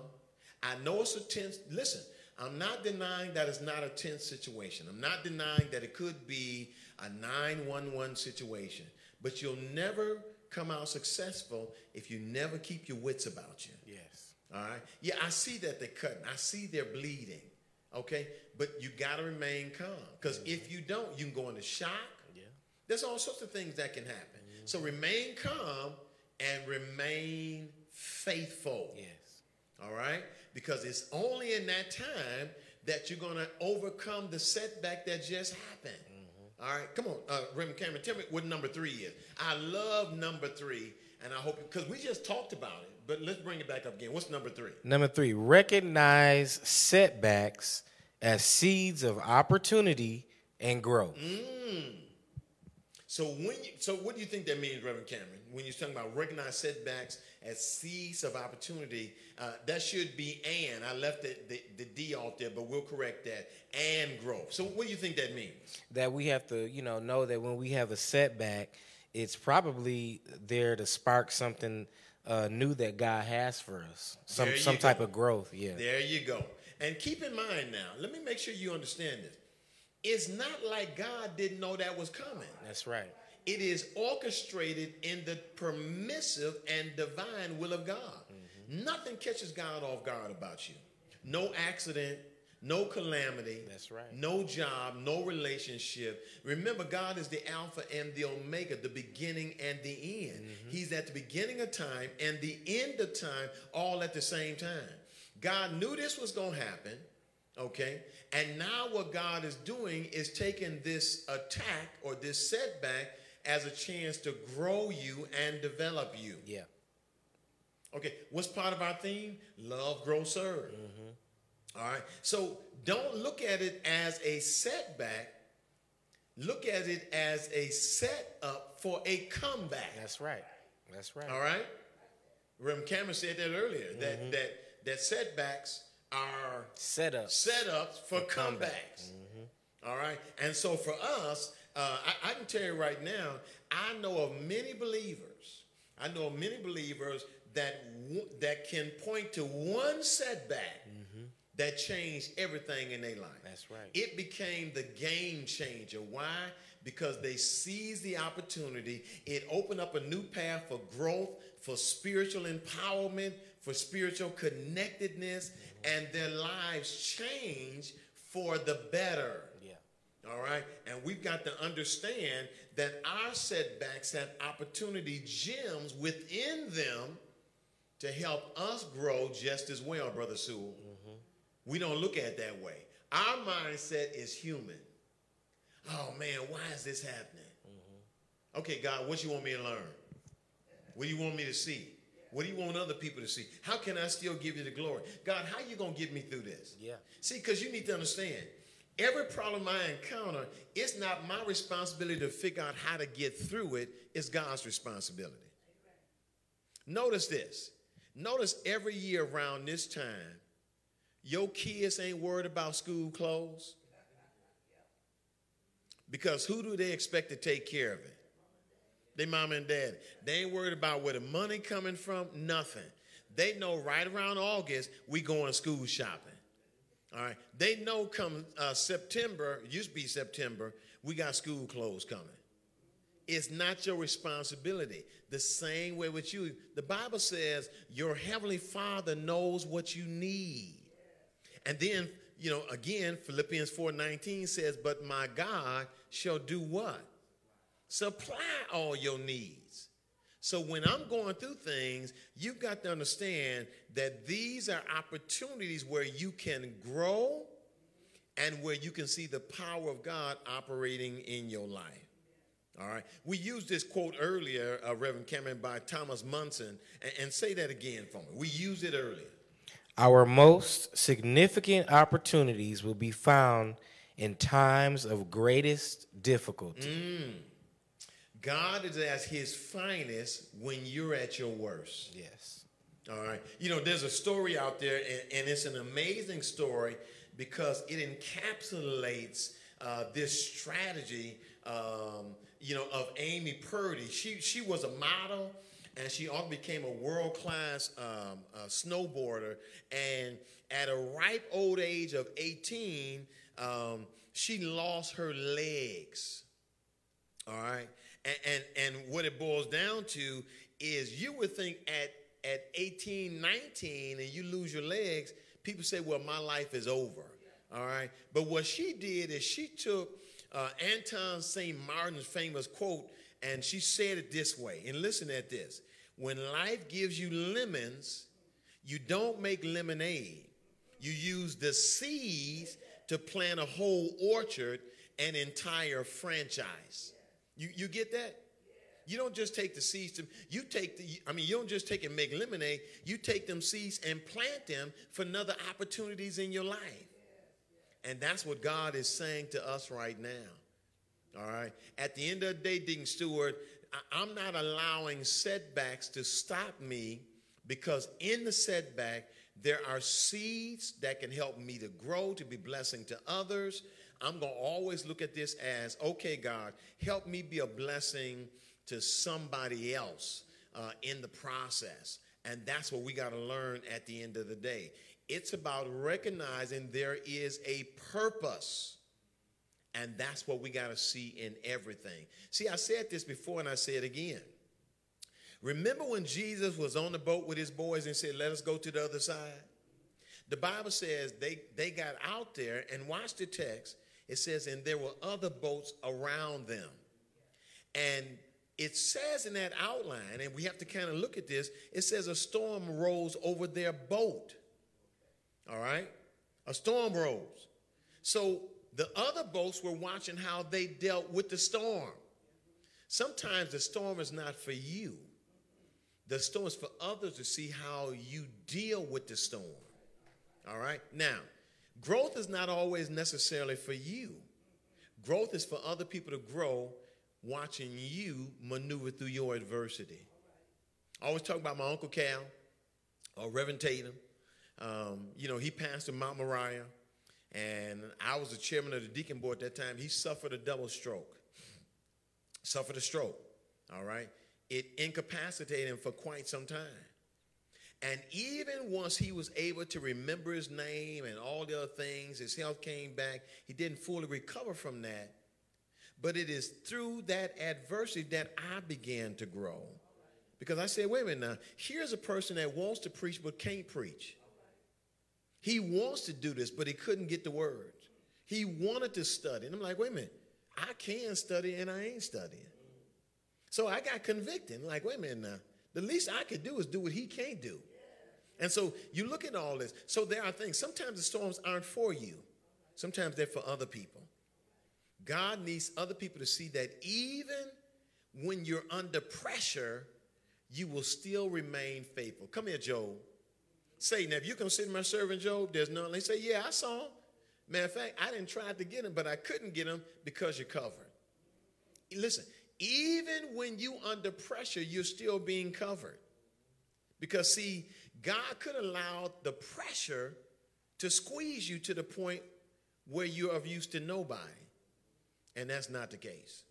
I know it's a tense. Listen, I'm not denying that it's not a tense situation. I'm not denying that it could be a 911 situation. But you'll never come out successful if you never keep your wits about you. Yes. All right. Yeah, I see that they're cutting. I see they're bleeding. Okay. But you got to remain calm because if mm-hmm. you don't, you can go into shock. Yeah. There's all sorts of things that can happen. So mm-hmm. remain calm and remain faithful. Yes. All right? Because it's only in that time that you're going to overcome the setback that just happened. All right? Come on, uh, Reverend Cameron, tell me what number three is. I love number three, And I hope because we just talked about it, but let's bring it back up again. What's number three? Number three, recognize setbacks as seeds of opportunity and growth. So when you, so what do you think that means, Reverend Cameron? When you're talking about recognize setbacks as seeds of opportunity, uh, that should be and. I left the, the, the D out there, but we'll correct that. And growth. So what do you think that means? That we have to, you know, know that when we have a setback, it's probably there to spark something uh, new that God has for us. Some some type of growth. Yeah. There you go. And keep in mind now, let me make sure you understand this. It's not like God didn't know that was coming. That's right. It is orchestrated in the permissive and divine will of God. Mm-hmm. Nothing catches God off guard about you. No accident, no calamity. That's right. No job, no relationship. Remember, God is the Alpha and the Omega, the beginning and the end. Mm-hmm. He's at the beginning of time and the end of time, all at the same time. God knew this was going to happen, okay? And now what God is doing is taking this attack or this setback as a chance to grow you and develop you. Yeah. Okay, what's part of our theme? Love, grow, serve. Mm-hmm. All right, so don't look at it as a setback. Look at it as a setup for a comeback. That's right. That's right. All right, Rem Cameron said that earlier. That mm-hmm. that that setbacks are Setup. setups for comeback. comebacks. Mm-hmm. All right, and so for us, uh, I, I can tell you right now, I know of many believers. I know of many believers that w- that can point to one setback that changed everything in their life. That's right. It became the game changer. Why? Because they seized the opportunity. It opened up a new path for growth, for spiritual empowerment, for spiritual connectedness, and their lives changed for the better. All right. And we've got to understand that our setbacks have opportunity gems within them to help us grow just as well, Brother Sewell. Mm-hmm. We don't look at it that way. Our mindset is human. Oh man, why is this happening? Mm-hmm. Okay, God, what you want me to learn? What do you want me to see? What do you want other people to see? How can I still give you the glory? God, how you going to get me through this? Yeah. See, because you need to understand, every problem I encounter, it's not my responsibility to figure out how to get through it. It's God's responsibility. Notice this. Notice every year around this time, your kids ain't worried about school clothes. Because who do they expect to take care of it? They mom and dad. They ain't worried about where the money coming from, nothing. They know right around August we going school shopping. All right. They know come uh, September, used to be September, we got school clothes coming. It's not your responsibility. The same way with you. The Bible says your heavenly Father knows what you need. And then, you know, again, Philippians 4:19 says, "But my God shall do what? Supply all your needs." So when I'm going through things, you've got to understand that these are opportunities where you can grow and where you can see the power of God operating in your life. All right. We used this quote earlier, uh, Reverend Cameron, by Thomas Monson, and, and say that again for me. We used it earlier. Our most significant opportunities will be found in times of greatest difficulty. God is at his finest when you're at your worst. Yes. All right. You know, there's a story out there, and, and it's an amazing story because it encapsulates uh, this strategy, um, you know, of Amy Purdy. She she was a model, and she also became a world class um, uh, snowboarder. And at a ripe old age of 18, um, she lost her legs. All right. And, and and what it boils down to is you would think at at 18, 19 and you lose your legs, people say, well, my life is over. All right. But what she did is she took uh, Anton St. Martin's famous quote and she said it this way. And listen at this. When life gives you lemons, you don't make lemonade. You use the seeds to plant a whole orchard, an entire franchise. You, you get that? You don't just take the seeds to, you take the, I mean, you don't just take and make lemonade. You take them seeds and plant them for another opportunities in your life. And that's what God is saying to us right now. All right. At the end of the day, Deacon Stewart, I'm not allowing setbacks to stop me because in the setback, there are seeds that can help me to grow, to be blessing to others. I'm going to always look at this as okay, God, help me be a blessing to somebody else uh, in the process. And that's what we got to learn at the end of the day. It's about recognizing there is a purpose. And that's what we got to see in everything. See, I said this before and I say it again. Remember when Jesus was on the boat with his boys and said, Let us go to the other side? The Bible says they, they got out there and watched the text. It says, And there were other boats around them. And it says in that outline, and we have to kind of look at this, it says a storm rose over their boat. All right? A storm rose. So the other boats were watching how they dealt with the storm. Sometimes the storm is not for you, the storm is for others to see how you deal with the storm. All right? Now, growth is not always necessarily for you, growth is for other people to grow watching you maneuver through your adversity. I always talk about my Uncle Cal or Reverend Tatum. Um, you know, he passed in Mount Moriah, and I was the chairman of the deacon board at that time. He suffered a double stroke. Suffered a stroke, all right? It incapacitated him for quite some time. And even once he was able to remember his name and all the other things, his health came back, he didn't fully recover from that. But it is through that adversity that I began to grow. Because I said, wait a minute now, here's a person that wants to preach but can't preach. He wants to do this, but he couldn't get the words. He wanted to study. And I'm like, wait a minute, I can study and I ain't studying. So I got convicted. I'm like, wait a minute now. The least I could do is do what he can't do. And so you look at all this. So there are things. Sometimes the storms aren't for you, sometimes they're for other people. God needs other people to see that even when you're under pressure, you will still remain faithful. Come here, Job. Say, now, if you consider my servant Job, there's none. They say, yeah, I saw him. Matter of fact, I didn't try to get him, but I couldn't get him because you're covered. Listen, even when you under pressure, you're still being covered. Because see, God could allow the pressure to squeeze you to the point where you're of use to nobody. And that's not the case.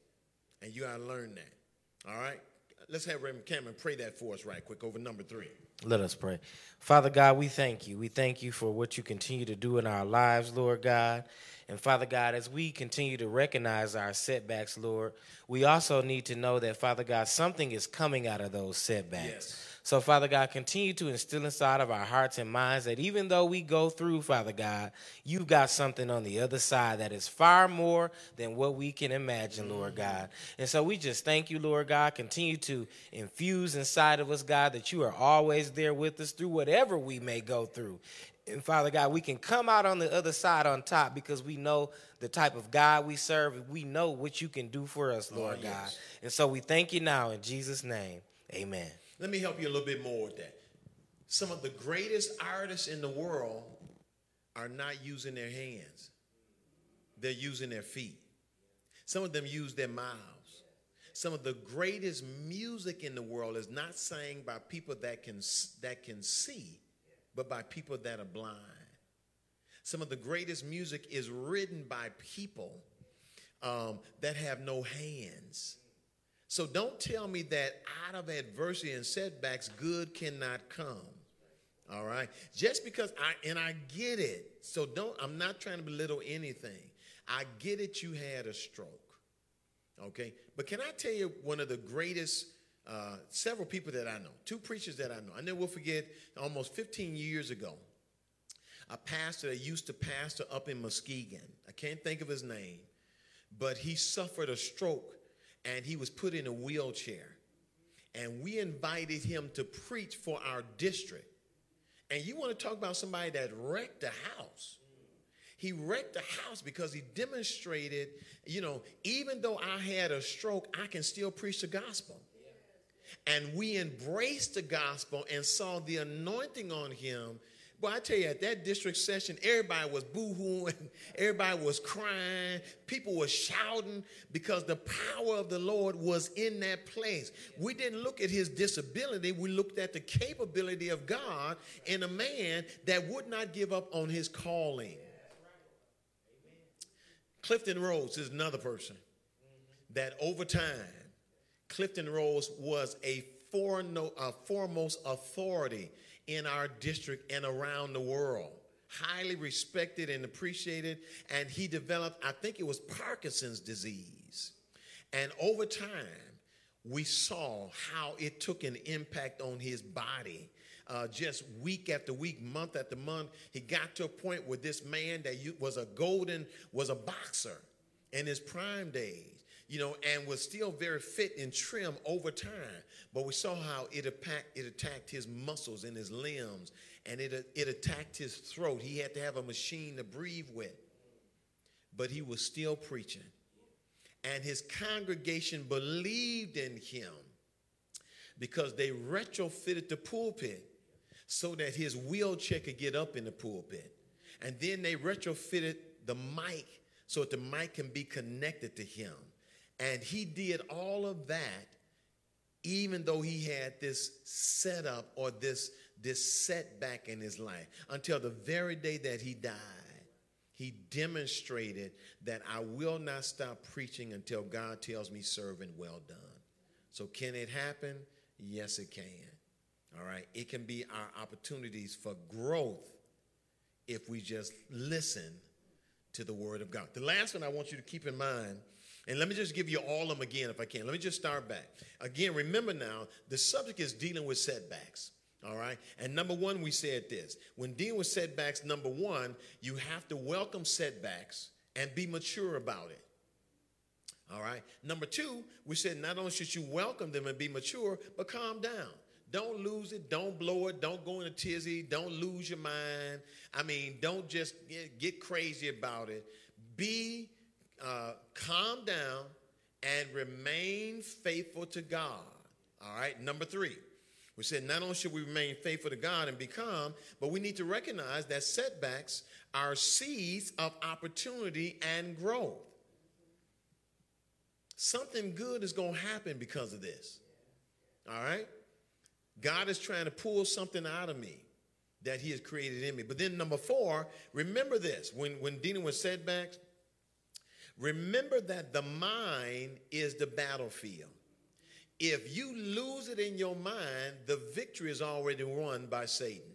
And you got to learn that. All right? Let's have Reverend Cameron pray that for us right quick over number three. Let us pray. Father God, we thank you. We thank you for what you continue to do in our lives, Lord God. And Father God, as we continue to recognize our setbacks, Lord, we also need to know that, Father God, something is coming out of those setbacks. Yes. So, Father God, continue to instill inside of our hearts and minds that even though we go through, Father God, you've got something on the other side that is far more than what we can imagine, Lord. God. And so we just thank you, Lord God. Continue to infuse inside of us, God, that you are always there with us through whatever we may go through. And Father God, we can come out on the other side on top because we know the type of God we serve. We know what you can do for us, oh, Lord oh, yes. God. And so we thank you now in Jesus' name. Amen. Let me help you a little bit more with that. Some of the greatest artists in the world are not using their hands, they're using their feet. Some of them use their mouths. Some of the greatest music in the world is not sang by people that can, that can see, but by people that are blind. Some of the greatest music is written by people um, that have no hands. So don't tell me that out of adversity and setbacks, good cannot come. All right? Just because I, and I get it. So don't, I'm not trying to belittle anything. I get it, you had a stroke. Okay? But can I tell you one of the greatest, uh, several people that I know, two preachers that I know. I never will forget almost 15 years ago, a pastor that used to pastor up in Muskegon. I can't think of his name, but he suffered a stroke and he was put in a wheelchair. And we invited him to preach for our district. And you want to talk about somebody that wrecked a house. he wrecked the house because he demonstrated, you know, even though I had a stroke, I can still preach the gospel. And we embraced the gospel and saw the anointing on him Boy, I tell you, at that district session, everybody was boo-hooing, [laughs] everybody was crying, people were shouting because the power of the Lord was in that place. We didn't look at his disability, we looked at the capability of God in a man that would not give up on his calling. Clifton Rhodes is another person that over time, Clifton Rhodes was a foremost authority in our district and around the world. Highly respected and appreciated. And he developed, I think it was Parkinson's disease. And over time, we saw how it took an impact on his body. Uh, just week after week, month after month, he got to a point where this man that was a golden, was a boxer in his prime days you know, and was still very fit and trim over time. But we saw how it attacked, it attacked his muscles and his limbs, and it, it attacked his throat. He had to have a machine to breathe with. But he was still preaching. And his congregation believed in him because they retrofitted the pulpit so that his wheelchair could get up in the pulpit. And then they retrofitted the mic so that the mic can be connected to him. And he did all of that even though he had this setup or this, this setback in his life until the very day that he died. He demonstrated that I will not stop preaching until God tells me, servant, well done. So, can it happen? Yes, it can. All right. It can be our opportunities for growth if we just listen to the word of God. The last one I want you to keep in mind and let me just give you all of them again if I can. Let me just start back. Again, remember now, the subject is dealing with setbacks. All right. And number one, we said this when dealing with setbacks, number one, you have to welcome setbacks and be mature about it. All right. Number two, we said not only should you welcome them and be mature, but calm down. Don't lose it. Don't blow it. Don't go in a tizzy. Don't lose your mind. I mean, don't just get, get crazy about it. Be uh, calm down and remain faithful to God. All right, number three. We said not only should we remain faithful to God and be calm, but we need to recognize that setbacks are seeds of opportunity and growth. Something good is going to happen because of this. All right? God is trying to pull something out of me that He has created in me. But then, number four, remember this when, when dealing with setbacks, Remember that the mind is the battlefield. If you lose it in your mind, the victory is already won by Satan.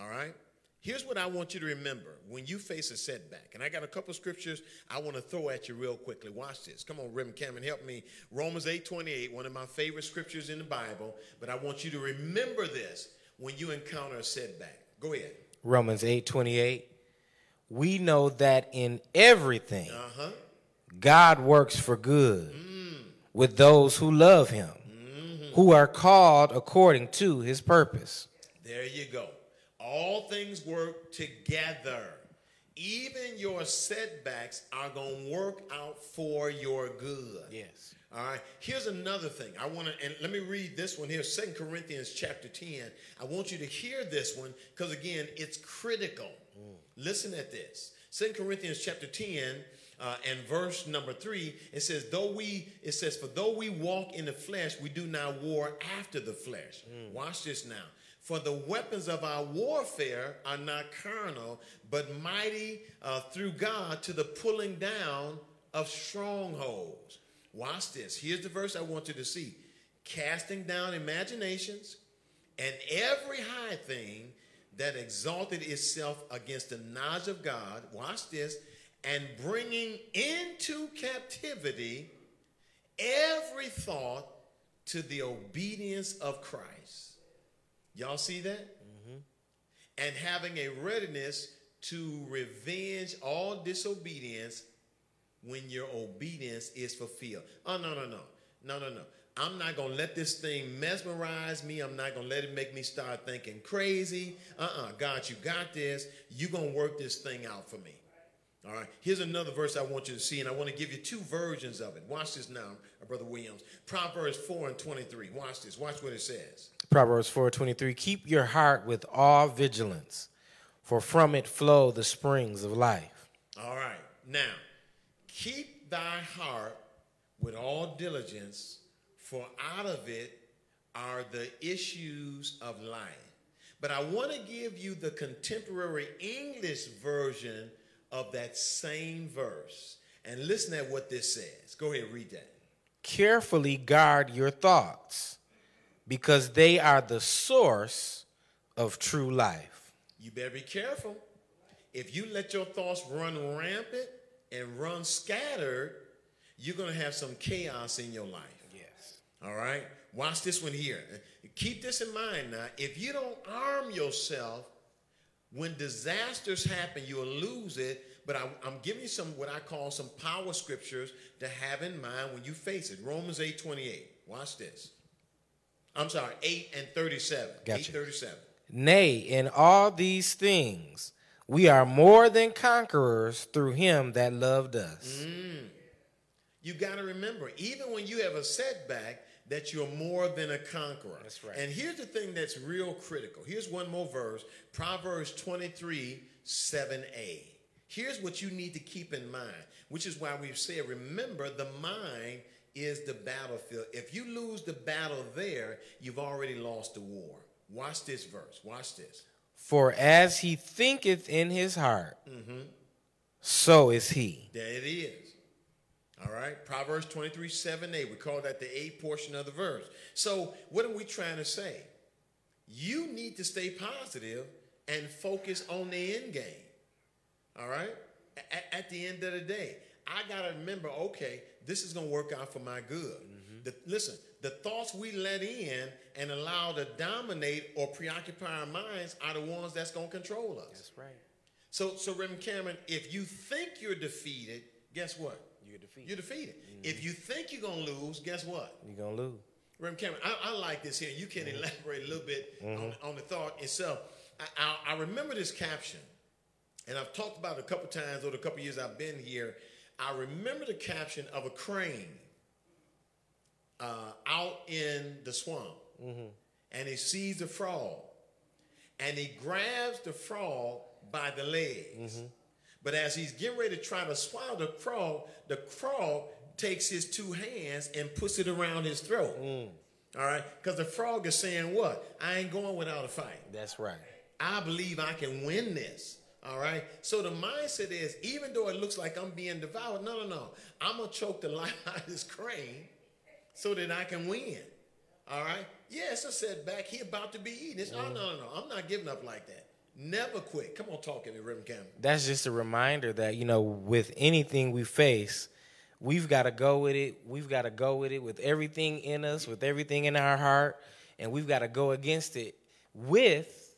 All right? Here's what I want you to remember when you face a setback. And I got a couple scriptures I want to throw at you real quickly. Watch this. Come on, Reverend Cameron, help me. Romans 8 28, one of my favorite scriptures in the Bible. But I want you to remember this when you encounter a setback. Go ahead. Romans 8 28 we know that in everything uh-huh. God works for good mm. with those who love him, mm-hmm. who are called according to his purpose. There you go. All things work together. Even your setbacks are going to work out for your good. Yes. All right. Here's another thing. I want to, and let me read this one here, Second Corinthians chapter 10. I want you to hear this one because, again, it's critical. Listen at this. Second Corinthians chapter 10 uh, and verse number 3, it says, though we, it says, for though we walk in the flesh, we do not war after the flesh. Mm. Watch this now. For the weapons of our warfare are not carnal, but mighty uh, through God to the pulling down of strongholds. Watch this. Here's the verse I want you to see casting down imaginations and every high thing that exalted itself against the knowledge of God, watch this, and bringing into captivity every thought to the obedience of Christ. Y'all see that? Mm-hmm. And having a readiness to revenge all disobedience when your obedience is fulfilled. Oh, no, no, no. No, no, no. I'm not going to let this thing mesmerize me. I'm not going to let it make me start thinking crazy. Uh uh God, you got this. You're going to work this thing out for me. All right. Here's another verse I want you to see, and I want to give you two versions of it. Watch this now, Brother Williams. Proverbs 4 and 23. Watch this. Watch what it says. Proverbs 4:23 Keep your heart with all vigilance, for from it flow the springs of life. All right. Now, keep thy heart with all diligence, for out of it are the issues of life. But I want to give you the contemporary English version of that same verse. And listen at what this says. Go ahead, read that. Carefully guard your thoughts, because they are the source of true life. You better be careful. If you let your thoughts run rampant and run scattered, you're going to have some chaos in your life. All right? Watch this one here. Keep this in mind now. If you don't arm yourself, when disasters happen, you'll lose it. But I, am giving you some what I call some power scriptures to have in mind when you face it. Romans 8 28. Watch this. I'm sorry, 8 and 37. Gotcha. 8 37. Nay, in all these things, we are more than conquerors through him that loved us. Mm. You got to remember, even when you have a setback, that you're more than a conqueror. That's right. And here's the thing that's real critical. Here's one more verse Proverbs 23 7a. Here's what you need to keep in mind, which is why we've said, remember, the mind is the battlefield. If you lose the battle there, you've already lost the war. Watch this verse. Watch this. For as he thinketh in his heart, mm-hmm. so is he. There it is. All right. Proverbs 23 7 8. We call that the eighth portion of the verse. So, what are we trying to say? You need to stay positive and focus on the end game. All right. A- At, the end of the day, I got to remember okay, this is going to work out for my good. Mm-hmm. The, listen, the thoughts we let in and allow to dominate or preoccupy our minds are the ones that's going to control us. That's right. So, so Reverend Cameron, if you think you're defeated, guess what? You're defeated. You're defeated. If mm-hmm. you think you're gonna lose, guess what? You're going to lose. Reverend Cameron, I, I like this here. You can elaborate a little bit on, mm-hmm. on the thought itself. I, I, I remember this caption, and I've talked about it a couple times over the couple years I've been here. I remember the caption of a crane uh, out in the swamp, mm-hmm. and he sees the frog, and he grabs the frog by the legs. But as he's getting ready to try to swallow the frog, the frog takes his two hands and puts it around his throat. Mm. All right? Because the frog is saying, What? I ain't going without a fight. That's right. I believe I can win this. All right. So the mindset is, even though it looks like I'm being devoured, no, no, no. I'm gonna choke the [laughs] life out of this crane so that I can win. All right. Yeah, it's a setback. He about to be eaten. It's, oh mm-hmm. no, no, no. I'm not giving up like that. Never quit. Come on, talk to me, Reverend Campbell. That's just a reminder that, you know, with anything we face, we've got to go with it. We've got to go with it with everything in us, with everything in our heart, and we've got to go against it with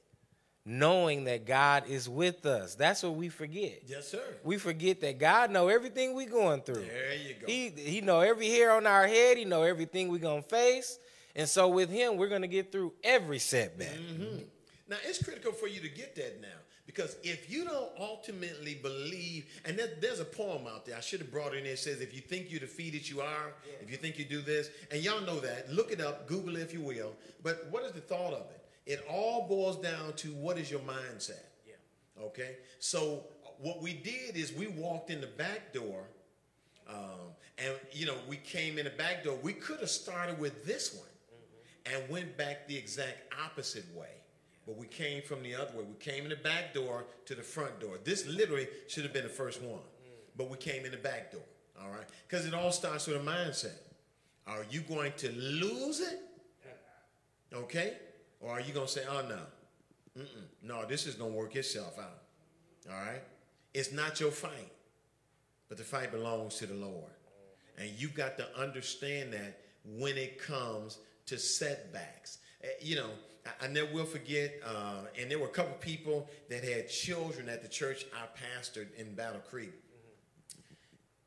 knowing that God is with us. That's what we forget. Yes, sir. We forget that God know everything we going through. There you go. He he know every hair on our head. He know everything we gonna face. And so with him, we're gonna get through every setback. Mm-hmm. Now, it's critical for you to get that now because if you don't ultimately believe, and there- there's a poem out there, I should have brought it in there. It says, If you think you're defeated, you are. If you think you do this, and y'all know that, look it up, Google it if you will. But what is the thought of it? It all boils down to what is your mindset? Yeah. Okay, so what we did is we walked in the back door, um, and you know we came in the back door. We could have started with this one and went back the exact opposite way, but we came from the other way. We came in the back door to the front door. This literally should have been the first one, but we came in the back door. All right, because it all starts with a mindset. Are you going to lose it? Okay, or are you going to say, "Oh no"? Mm-mm. No, this is going to work itself out. All right? It's not your fight, but the fight belongs to the Lord. And you've got to understand that when it comes to setbacks. Eh, You know, I, I never will forget, uh, and there were a couple people that had children at the church I pastored in Battle Creek.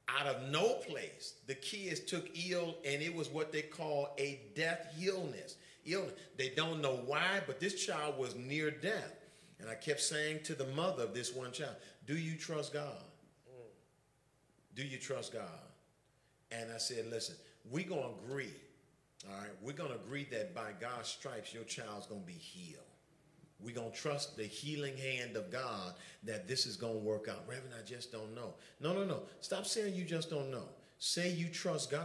out of no place, the kids took ill, and it was what they call a death illness. Illness. They don't know why, but this child was near death. And I kept saying to the mother of this one child, Do you trust God? Do you trust God? And I said, Listen, we're going to agree. All right, we're going to agree that by God's stripes, your child's going to be healed. We're going to trust the healing hand of God that this is going to work out. Reverend, I just don't know. No, no, no. Stop saying you just don't know. Say you trust God.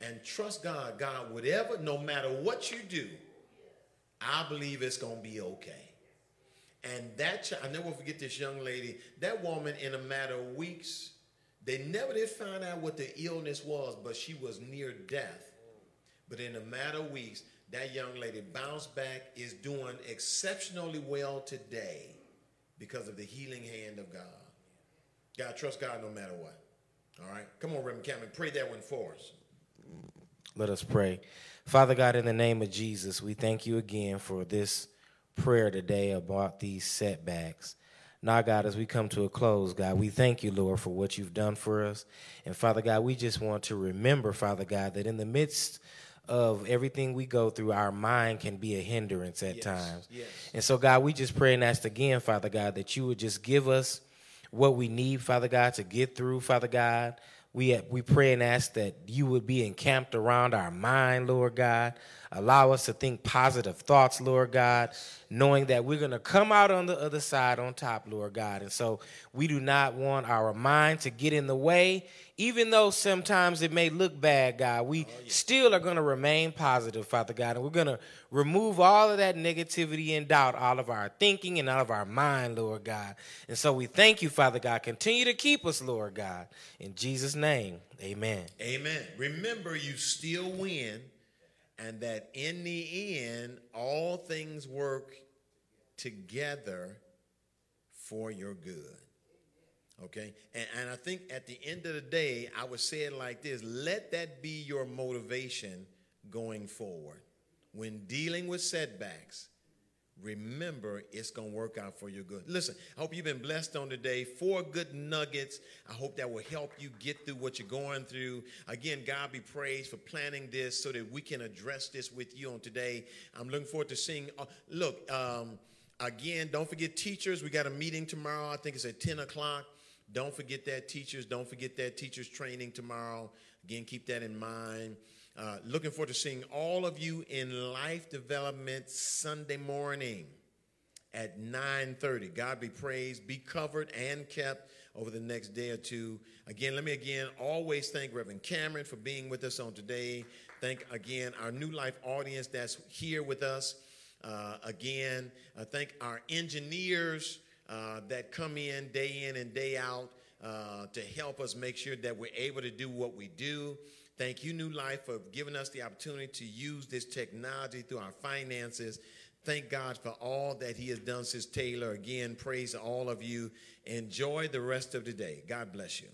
And trust God. God, whatever, no matter what you do, I believe it's going to be okay. And that child, I never forget this young lady, that woman in a matter of weeks, they never did find out what the illness was, but she was near death. But in a matter of weeks, that young lady bounced back, is doing exceptionally well today because of the healing hand of God. God, trust God no matter what. All right? Come on, Reverend Cameron, pray that one for us. Let us pray. Father God, in the name of Jesus, we thank you again for this prayer today about these setbacks. Now, God, as we come to a close, God, we thank you, Lord, for what you've done for us. And Father God, we just want to remember, Father God, that in the midst of everything we go through, our mind can be a hindrance at Yes, times. yes. And so, God, we just pray and ask again, Father God, that you would just give us what we need, Father God, to get through, Father God. We, we pray and ask that you would be encamped around our mind, Lord God. Allow us to think positive thoughts, Lord God, knowing that we're going to come out on the other side on top, Lord God. And so we do not want our mind to get in the way, even though sometimes it may look bad, God. We oh, still are going to remain positive, Father God, and we're going to remove all of that negativity and doubt out of our thinking and out of our mind, Lord God. And so we thank you, Father God. Continue to keep us, Lord God. In Jesus' name, amen. Amen. Remember, you still win, and that in the end, all things work together for your good. Okay? And, and I think at the end of the day, I would say it like this let that be your motivation going forward. When dealing with setbacks, remember it's going to work out for your good. Listen, I hope you've been blessed on today. Four good nuggets. I hope that will help you get through what you're going through. Again, God be praised for planning this so that we can address this with you on today. I'm looking forward to seeing. Uh, look, um, again, don't forget teachers. We got a meeting tomorrow. I think it's at 10 o'clock. Don't forget that teachers. Don't forget that teachers training tomorrow. Again, keep that in mind. Uh, looking forward to seeing all of you in life development Sunday morning at 9:30. God be praised, be covered and kept over the next day or two. Again, let me again always thank Reverend Cameron for being with us on today. Thank again our New Life audience that's here with us. Uh, again, uh, thank our engineers uh, that come in day in and day out uh, to help us make sure that we're able to do what we do. Thank you, New Life, for giving us the opportunity to use this technology through our finances. Thank God for all that He has done since Taylor. Again, praise all of you. Enjoy the rest of the day. God bless you.